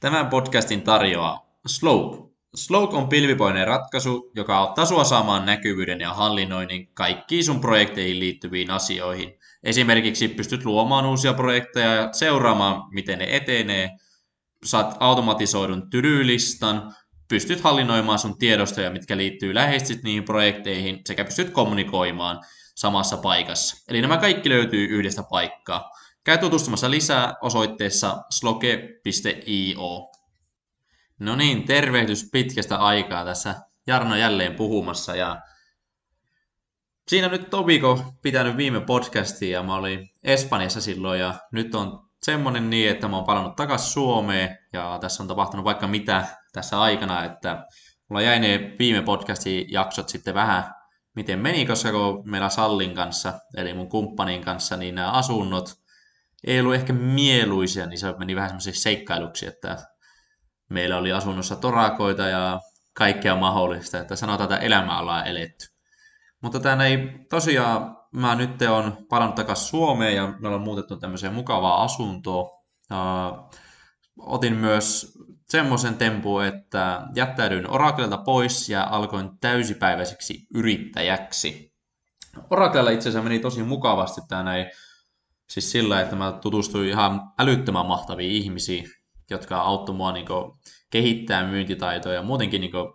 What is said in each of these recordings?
Tämän podcastin tarjoaa Slope. Slope on pilvipoinen ratkaisu, joka auttaa sinua saamaan näkyvyyden ja hallinnoinnin kaikkiin sun projekteihin liittyviin asioihin. Esimerkiksi pystyt luomaan uusia projekteja ja seuraamaan, miten ne etenee. Saat automatisoidun tylylistan, pystyt hallinnoimaan sun tiedostoja, mitkä liittyy läheisesti niihin projekteihin, sekä pystyt kommunikoimaan samassa paikassa. Eli nämä kaikki löytyy yhdestä paikkaa. Käy tutustumassa lisää osoitteessa sloke.io. No niin, tervehdys pitkästä aikaa tässä Jarno jälleen puhumassa ja siinä nyt Tobiko pitänyt viime podcastia ja mä olin Espanjassa silloin ja nyt on semmonen niin, että mä oon palannut takaisin Suomeen ja tässä on tapahtunut vaikka mitä tässä aikana, että mulla jäi ne viime podcastin jaksot sitten vähän miten meni, koska kun meillä Sallin kanssa, eli mun kumppanin kanssa, niin nämä asunnot ei ollut ehkä mieluisia, niin se meni vähän semmoisiksi seikkailuksi, että meillä oli asunnossa torakoita ja kaikkea mahdollista, että sanotaan, että elämä ollaan eletty. Mutta tämä ei tosiaan, mä nyt on palannut takaisin Suomeen ja me ollaan muutettu tämmöiseen mukavaa asuntoa. Uh, otin myös semmoisen tempuun, että jättäydyin Orakelta pois ja alkoin täysipäiväiseksi yrittäjäksi. Orakelilla itse asiassa meni tosi mukavasti tämä näin, siis sillä, että mä tutustuin ihan älyttömän mahtaviin ihmisiin, jotka auttoi mua niin kehittää myyntitaitoja ja muutenkin niin kuin,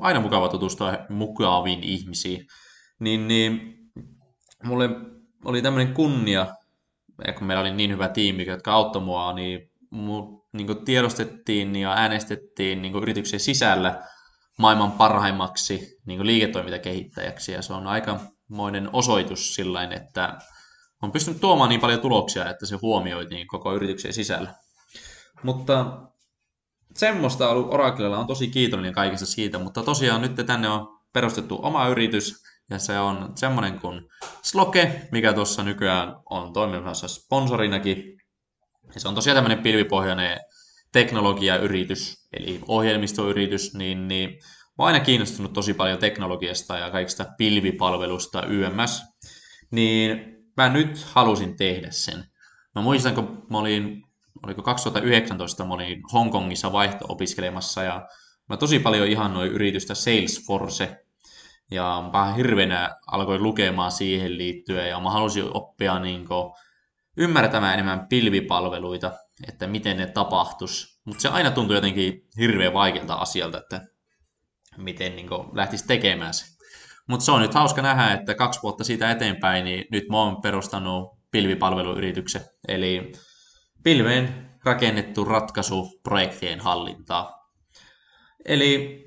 aina mukava tutustua mukaviin ihmisiin. Niin, niin mulle oli tämmöinen kunnia, ja kun meillä oli niin hyvä tiimi, jotka auttoi mua, niin, mu, niin tiedostettiin ja äänestettiin niin yrityksen sisällä maailman parhaimmaksi niin liiketoimintakehittäjäksi, ja se on aikamoinen osoitus sillä että on pystynyt tuomaan niin paljon tuloksia, että se huomioi niin koko yrityksen sisällä. Mutta semmoista on ollut Oraclella, on tosi kiitollinen kaikesta siitä, mutta tosiaan nyt tänne on perustettu oma yritys, ja se on semmoinen kuin Sloke, mikä tuossa nykyään on toimimassa sponsorinakin. Ja se on tosiaan tämmöinen pilvipohjainen teknologiayritys, eli ohjelmistoyritys, niin, niin mä oon aina kiinnostunut tosi paljon teknologiasta ja kaikista pilvipalvelusta YMS, niin mä nyt halusin tehdä sen. Mä muistan, kun mä olin oliko 2019, mä olin Hongkongissa vaihto-opiskelemassa ja mä tosi paljon ihannoin yritystä Salesforce ja vähän hirveänä alkoin lukemaan siihen liittyen ja mä halusin oppia niin kuin, ymmärtämään enemmän pilvipalveluita, että miten ne tapahtus. Mutta se aina tuntui jotenkin hirveän vaikealta asialta, että miten niin kuin, lähtisi tekemään se. Mutta se on nyt hauska nähdä, että kaksi vuotta siitä eteenpäin, niin nyt mä oon perustanut pilvipalveluyrityksen. Eli pilveen rakennettu ratkaisu projektien hallintaa. Eli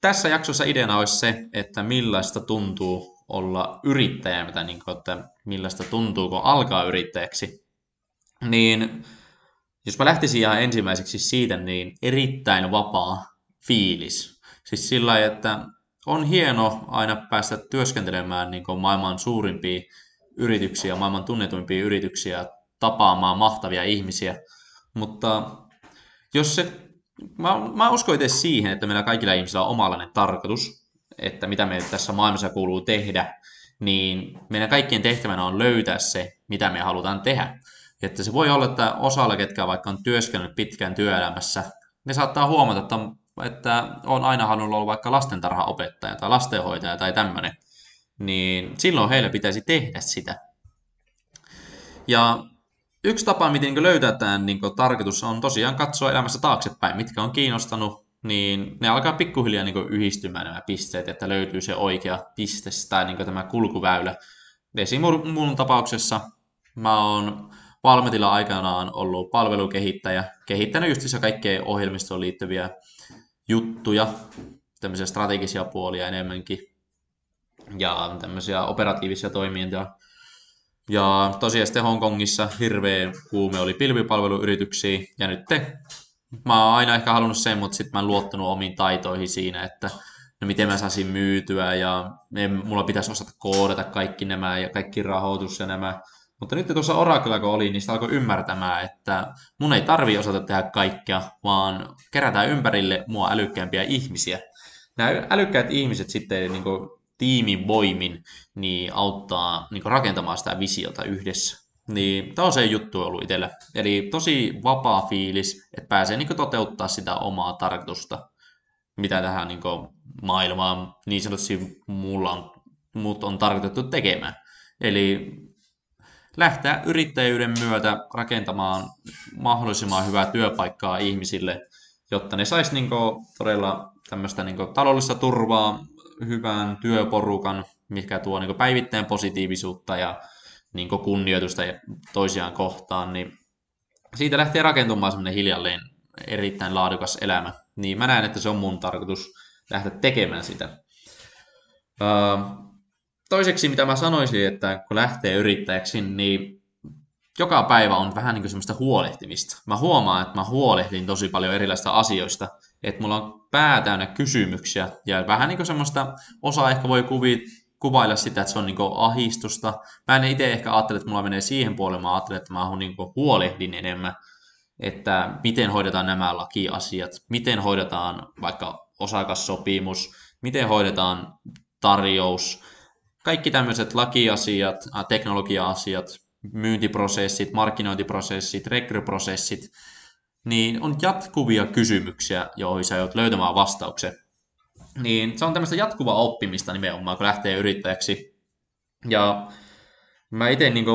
tässä jaksossa ideana olisi se, että millaista tuntuu olla yrittäjä, mitä niin kuin, että millaista tuntuu, kun alkaa yrittäjäksi. Niin jos mä lähtisin ihan ensimmäiseksi siitä, niin erittäin vapaa fiilis. Siis sillä että on hieno aina päästä työskentelemään niin kuin maailman suurimpia yrityksiä, maailman tunnetuimpia yrityksiä, tapaamaan mahtavia ihmisiä. Mutta jos se, mä, mä uskon itse siihen, että meillä kaikilla ihmisillä on omalainen tarkoitus, että mitä me tässä maailmassa kuuluu tehdä, niin meidän kaikkien tehtävänä on löytää se, mitä me halutaan tehdä. Että se voi olla, että osalla, ketkä vaikka on työskennellyt pitkään työelämässä, ne saattaa huomata, että, että on aina halunnut olla vaikka lastentarhaopettaja tai lastenhoitaja tai tämmöinen. Niin silloin heille pitäisi tehdä sitä. Ja yksi tapa, miten niin löytää tämän niin tarkoitus, on tosiaan katsoa elämässä taaksepäin, mitkä on kiinnostanut, niin ne alkaa pikkuhiljaa niin yhdistymään nämä pisteet, että löytyy se oikea piste tai niin tämä kulkuväylä. Esimerkiksi mun tapauksessa mä oon Valmetilla aikanaan ollut palvelukehittäjä, kehittänyt just kaikkea ohjelmistoon liittyviä juttuja, tämmöisiä strategisia puolia enemmänkin, ja tämmöisiä operatiivisia toimintoja ja tosiaan sitten Hongkongissa hirveä kuume oli pilvipalveluyrityksiä, ja nyt te, mä oon aina ehkä halunnut sen, mutta sitten mä en luottanut omiin taitoihin siinä, että no miten mä saisin myytyä, ja mulla pitäisi osata koodata kaikki nämä, ja kaikki rahoitus ja nämä. Mutta nyt tuossa Oraclella kun oli, niin sitä alkoi ymmärtämään, että mun ei tarvi osata tehdä kaikkea, vaan kerätään ympärille mua älykkäämpiä ihmisiä. Nämä älykkäät ihmiset sitten niin tiimin voimin niin auttaa niin rakentamaan sitä visiota yhdessä. Niin tämä on se juttu ollut itsellä. Eli tosi vapaa fiilis, että pääsee niin toteuttaa sitä omaa tarkoitusta, mitä tähän niin maailmaan niin sanotusti mulla on, mut on tarkoitettu tekemään. Eli lähteä yrittäjyyden myötä rakentamaan mahdollisimman hyvää työpaikkaa ihmisille, jotta ne sais niin todella tämmöistä niin taloudellista turvaa, hyvän työporukan, mikä tuo niin päivittäin positiivisuutta ja niin kunnioitusta toisiaan kohtaan, niin siitä lähtee rakentumaan semmoinen hiljalleen erittäin laadukas elämä. Niin mä näen, että se on mun tarkoitus lähteä tekemään sitä. Toiseksi, mitä mä sanoisin, että kun lähtee yrittäjäksi, niin joka päivä on vähän niin kuin semmoista huolehtimista. Mä huomaan, että mä huolehdin tosi paljon erilaisista asioista, että mulla on pää täynnä kysymyksiä ja vähän niin kuin semmoista, osa ehkä voi kuvit, kuvailla sitä, että se on niin ahistusta. Mä en itse ehkä ajattele, että mulla menee siihen puolelle, mä ajattelen, että mä niin huolehdin enemmän, että miten hoidetaan nämä lakiasiat, miten hoidetaan vaikka osakassopimus, miten hoidetaan tarjous, kaikki tämmöiset lakiasiat, teknologia-asiat, myyntiprosessit, markkinointiprosessit, rekryprosessit, niin on jatkuvia kysymyksiä, joihin sä joudut löytämään vastauksen. Niin se on tämmöistä jatkuvaa oppimista nimenomaan, kun lähtee yrittäjäksi. Ja mä itse niin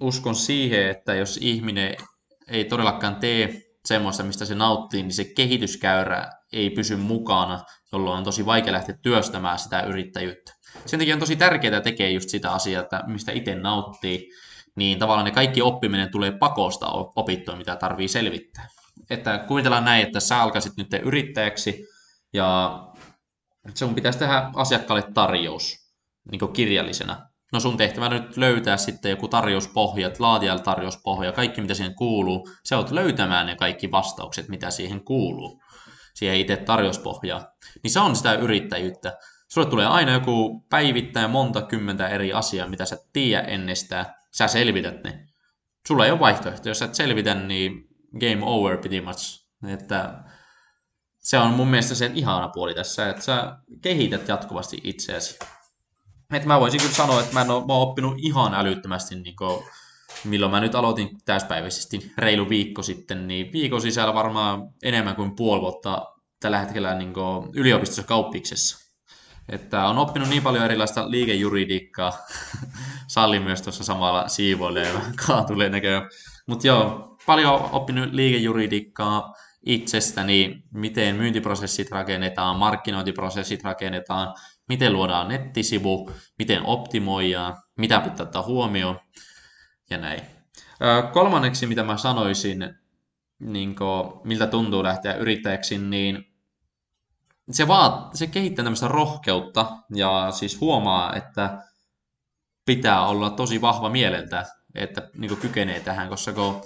uskon siihen, että jos ihminen ei todellakaan tee semmoista, mistä se nauttii, niin se kehityskäyrä ei pysy mukana, jolloin on tosi vaikea lähteä työstämään sitä yrittäjyyttä. Sen takia on tosi tärkeää tekee just sitä asiaa, että mistä itse nauttii, niin tavallaan ne kaikki oppiminen tulee pakosta opittua, mitä tarvii selvittää. Että kuvitellaan näin, että sä alkaisit nyt yrittäjäksi ja sun pitäisi tehdä asiakkaalle tarjous niin kirjallisena. No sun tehtävä nyt löytää sitten joku tarjouspohja, laatijalle tarjouspohja, kaikki mitä siihen kuuluu. Sä oot löytämään ne kaikki vastaukset, mitä siihen kuuluu, siihen itse tarjouspohjaan. Niin se on sitä yrittäjyyttä. Sulle tulee aina joku päivittäin monta kymmentä eri asiaa, mitä sä tiedä ennestään. Sä selvität ne. Sulla ei ole vaihtoehto. Jos sä et selvitä, niin game over pretty much. Että se on mun mielestä se ihana puoli tässä, että sä kehität jatkuvasti itseäsi. Että mä voisin kyllä sanoa, että mä, en ole, mä oon oppinut ihan älyttömästi, niin kuin, milloin mä nyt aloitin täyspäiväisesti reilu viikko sitten, niin viikon sisällä varmaan enemmän kuin puoli vuotta tällä hetkellä niin yliopistossa kauppiksessa. Että on oppinut niin paljon erilaista liikejuridiikkaa, salli myös tuossa samalla siivoilee ja kaatulee näköjään. Mutta joo, paljon oppinut liikejuridiikkaa, itsestäni, miten myyntiprosessit rakennetaan, markkinointiprosessit rakennetaan, miten luodaan nettisivu, miten optimoidaan, mitä pitää ottaa huomioon ja näin. Kolmanneksi, mitä mä sanoisin, niin kuin, miltä tuntuu lähteä yrittäjäksi, niin se, vaat, se kehittää tämmöistä rohkeutta ja siis huomaa, että pitää olla tosi vahva mieleltä, että niin kykenee tähän, koska kun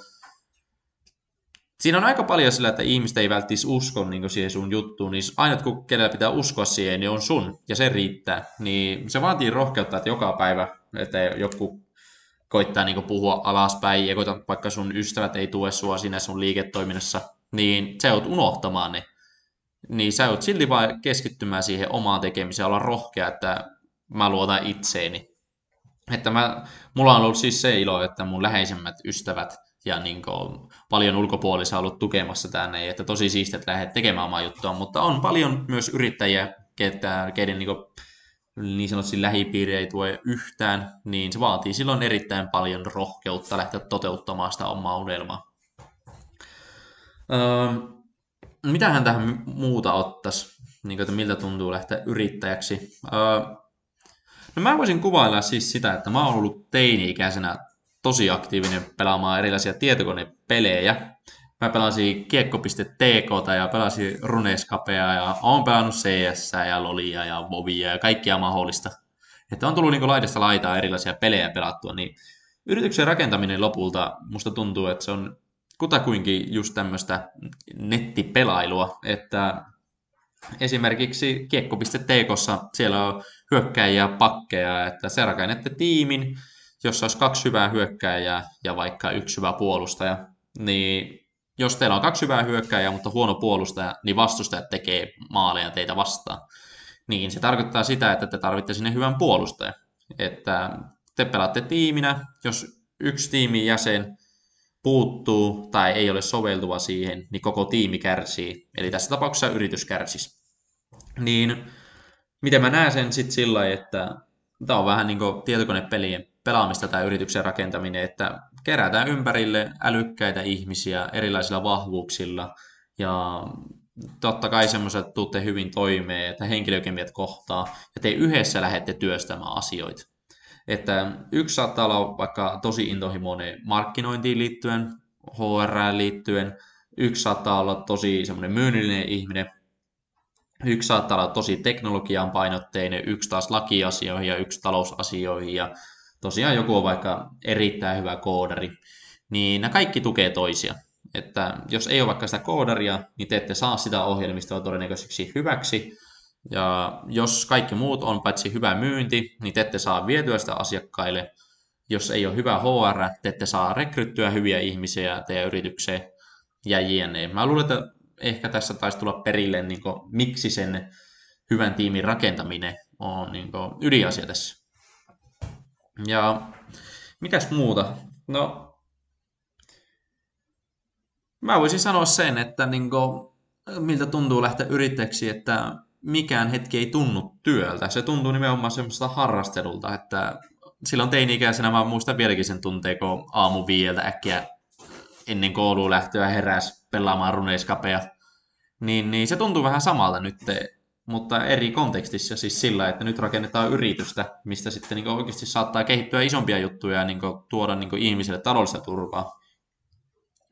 Siinä on aika paljon sillä, että ihmiset ei välttis usko niin siihen sun juttuun, niin aina kun kenellä pitää uskoa siihen, niin on sun, ja se riittää. Niin se vaatii rohkeutta, että joka päivä, että joku koittaa niin puhua alaspäin, ja koita, vaikka sun ystävät ei tue sua siinä sun liiketoiminnassa, niin sä joudut unohtamaan ne. Niin sä joudut silti vaan keskittymään siihen omaan tekemiseen, olla rohkea, että mä luotan itseeni. Että mä, mulla on ollut siis se ilo, että mun läheisemmät ystävät ja niin kuin, paljon ulkopuolisia ollut tukemassa tänne, että tosi siistiä, että lähdet tekemään omaa juttua, mutta on paljon myös yrittäjiä, ketä, keiden niin, niin sanotusti lähipiiri ei tue yhtään, niin se vaatii silloin erittäin paljon rohkeutta lähteä toteuttamaan sitä omaa unelmaa. Öö, mitähän tähän muuta ottaisi, niin kuin, että miltä tuntuu lähteä yrittäjäksi? Öö, no mä voisin kuvailla siis sitä, että mä oon ollut teini-ikäisenä tosi aktiivinen pelaamaan erilaisia tietokonepelejä. Mä pelasin kiekko.tk ja pelasin Runescapea ja oon pelannut CS ja Lolia ja Vovia ja kaikkia mahdollista. Että on tullut niin laidasta laitaa erilaisia pelejä pelattua, niin yrityksen rakentaminen lopulta musta tuntuu, että se on kutakuinkin just tämmöistä nettipelailua, että esimerkiksi kiekko.tk siellä on hyökkäjiä pakkeja, että se rakennette tiimin, jos olisi kaksi hyvää hyökkääjää ja vaikka yksi hyvä puolustaja, niin jos teillä on kaksi hyvää hyökkääjää, mutta huono puolustaja, niin vastustajat tekee maaleja teitä vastaan. Niin se tarkoittaa sitä, että te tarvitte sinne hyvän puolustajan. Että te pelaatte tiiminä, jos yksi tiimin jäsen puuttuu tai ei ole soveltuva siihen, niin koko tiimi kärsii. Eli tässä tapauksessa yritys kärsisi. Niin miten mä näen sen sitten sillä että tämä on vähän niin kuin tietokonepelien pelaamista tai yrityksen rakentaminen, että kerätään ympärille älykkäitä ihmisiä erilaisilla vahvuuksilla ja totta kai semmoiset tuutte hyvin toimeen, että henkilökemiat kohtaa ja te yhdessä lähdette työstämään asioita. Että yksi saattaa olla vaikka tosi intohimoinen markkinointiin liittyen, HR liittyen, yksi saattaa olla tosi semmoinen myynnillinen ihminen, yksi saattaa olla tosi teknologian painotteinen, yksi taas lakiasioihin ja yksi talousasioihin. Ja tosiaan joku on vaikka erittäin hyvä koodari, niin nämä kaikki tukee toisia. Että jos ei ole vaikka sitä koodaria, niin te ette saa sitä ohjelmistoa todennäköisesti hyväksi. Ja jos kaikki muut on paitsi hyvä myynti, niin te ette saa vietyä sitä asiakkaille. Jos ei ole hyvä HR, te ette saa rekryttyä hyviä ihmisiä teidän yritykseen ja jne. Mä luulen, että ehkä tässä taisi tulla perille, niin kuin, miksi sen hyvän tiimin rakentaminen on niin kuin, ydinasia tässä. Ja mitäs muuta? No, mä voisin sanoa sen, että niin kuin, miltä tuntuu lähteä yrittäjäksi, että mikään hetki ei tunnu työltä. Se tuntuu nimenomaan semmoista harrastelulta, että silloin teini-ikäisenä mä muistan vieläkin sen tunteen, kun aamu viieltä äkkiä ennen kouluun lähtöä heräs pelaamaan runeiskapeja. Niin, niin se tuntuu vähän samalta nyt, mutta eri kontekstissa siis sillä, että nyt rakennetaan yritystä, mistä sitten niin oikeasti saattaa kehittyä isompia juttuja ja niin tuoda niin ihmisille taloudellista turvaa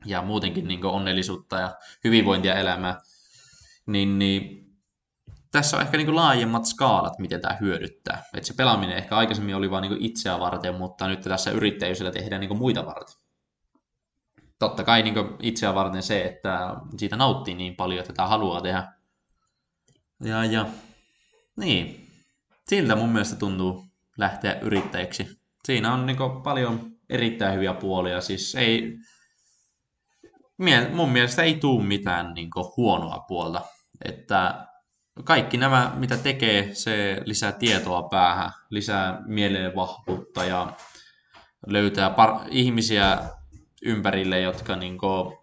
ja muutenkin niin onnellisuutta ja hyvinvointia elämää. Niin, niin tässä on ehkä niin laajemmat skaalat, miten tämä hyödyttää. Et se pelaaminen ehkä aikaisemmin oli vain niin itseä varten, mutta nyt tässä yrittäjyydellä tehdään niin muita varten. Totta kai niin itseä varten se, että siitä nauttii niin paljon, että tämä haluaa tehdä. Ja, ja niin, siltä mun mielestä tuntuu lähteä yrittäjäksi. Siinä on niin paljon erittäin hyviä puolia. Siis ei, mun mielestä ei tule mitään niin huonoa puolta. Että kaikki nämä, mitä tekee, se lisää tietoa päähän, lisää mielenvahvuutta ja löytää par- ihmisiä ympärille, jotka niin kuin,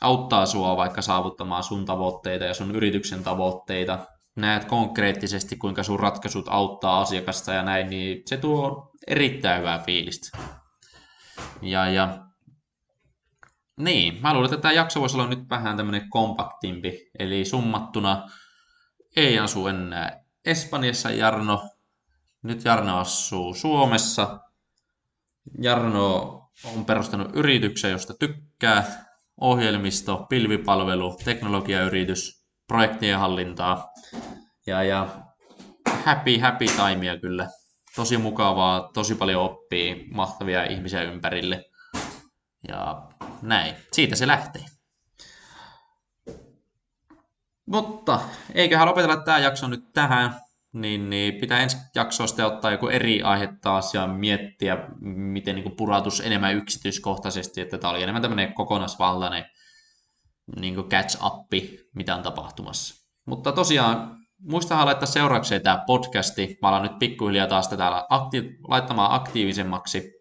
auttaa sua vaikka saavuttamaan sun tavoitteita ja sun yrityksen tavoitteita. Näet konkreettisesti, kuinka sun ratkaisut auttaa asiakasta ja näin, niin se tuo erittäin hyvää fiilistä. Ja, ja niin, mä luulen, että tämä jakso voisi olla nyt vähän tämmöinen kompaktimpi, eli summattuna ei asu enää Espanjassa Jarno, nyt Jarno asuu Suomessa. Jarno on perustanut yrityksen, josta tykkää, ohjelmisto, pilvipalvelu, teknologiayritys, projektien hallintaa ja, ja happy, happy timea kyllä. Tosi mukavaa, tosi paljon oppii, mahtavia ihmisiä ympärille. Ja näin, siitä se lähtee. Mutta eiköhän lopetella tämä jakso nyt tähän, niin, niin pitää ensi jaksosta ottaa joku eri aihe taas ja miettiä, miten niin purautus enemmän yksityiskohtaisesti, että tämä oli enemmän tämmöinen kokonaisvaltainen niin catch-up, mitä on tapahtumassa. Mutta tosiaan, muistahan laittaa seuraukseen tämä podcasti. Mä alan nyt pikkuhiljaa taas täällä akti- laittamaan aktiivisemmaksi.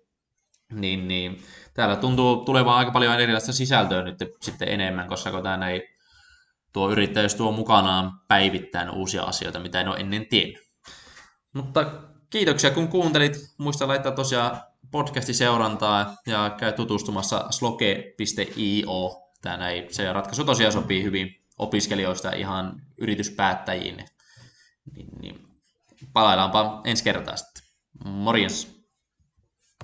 Niin, niin täällä tuntuu tulevan aika paljon erilaista sisältöä nyt sitten enemmän, koska kun tämä näin tuo yrittäjyys tuo mukanaan päivittäin uusia asioita, mitä en ole ennen tiennyt. Mutta kiitoksia kun kuuntelit. Muista laittaa tosiaan podcasti seurantaa ja käy tutustumassa sloke.io. Tämä näin, se ratkaisu tosiaan sopii hyvin opiskelijoista ihan yrityspäättäjiin. Niin, niin palaillaanpa ensi kertaa sitten. Morjens!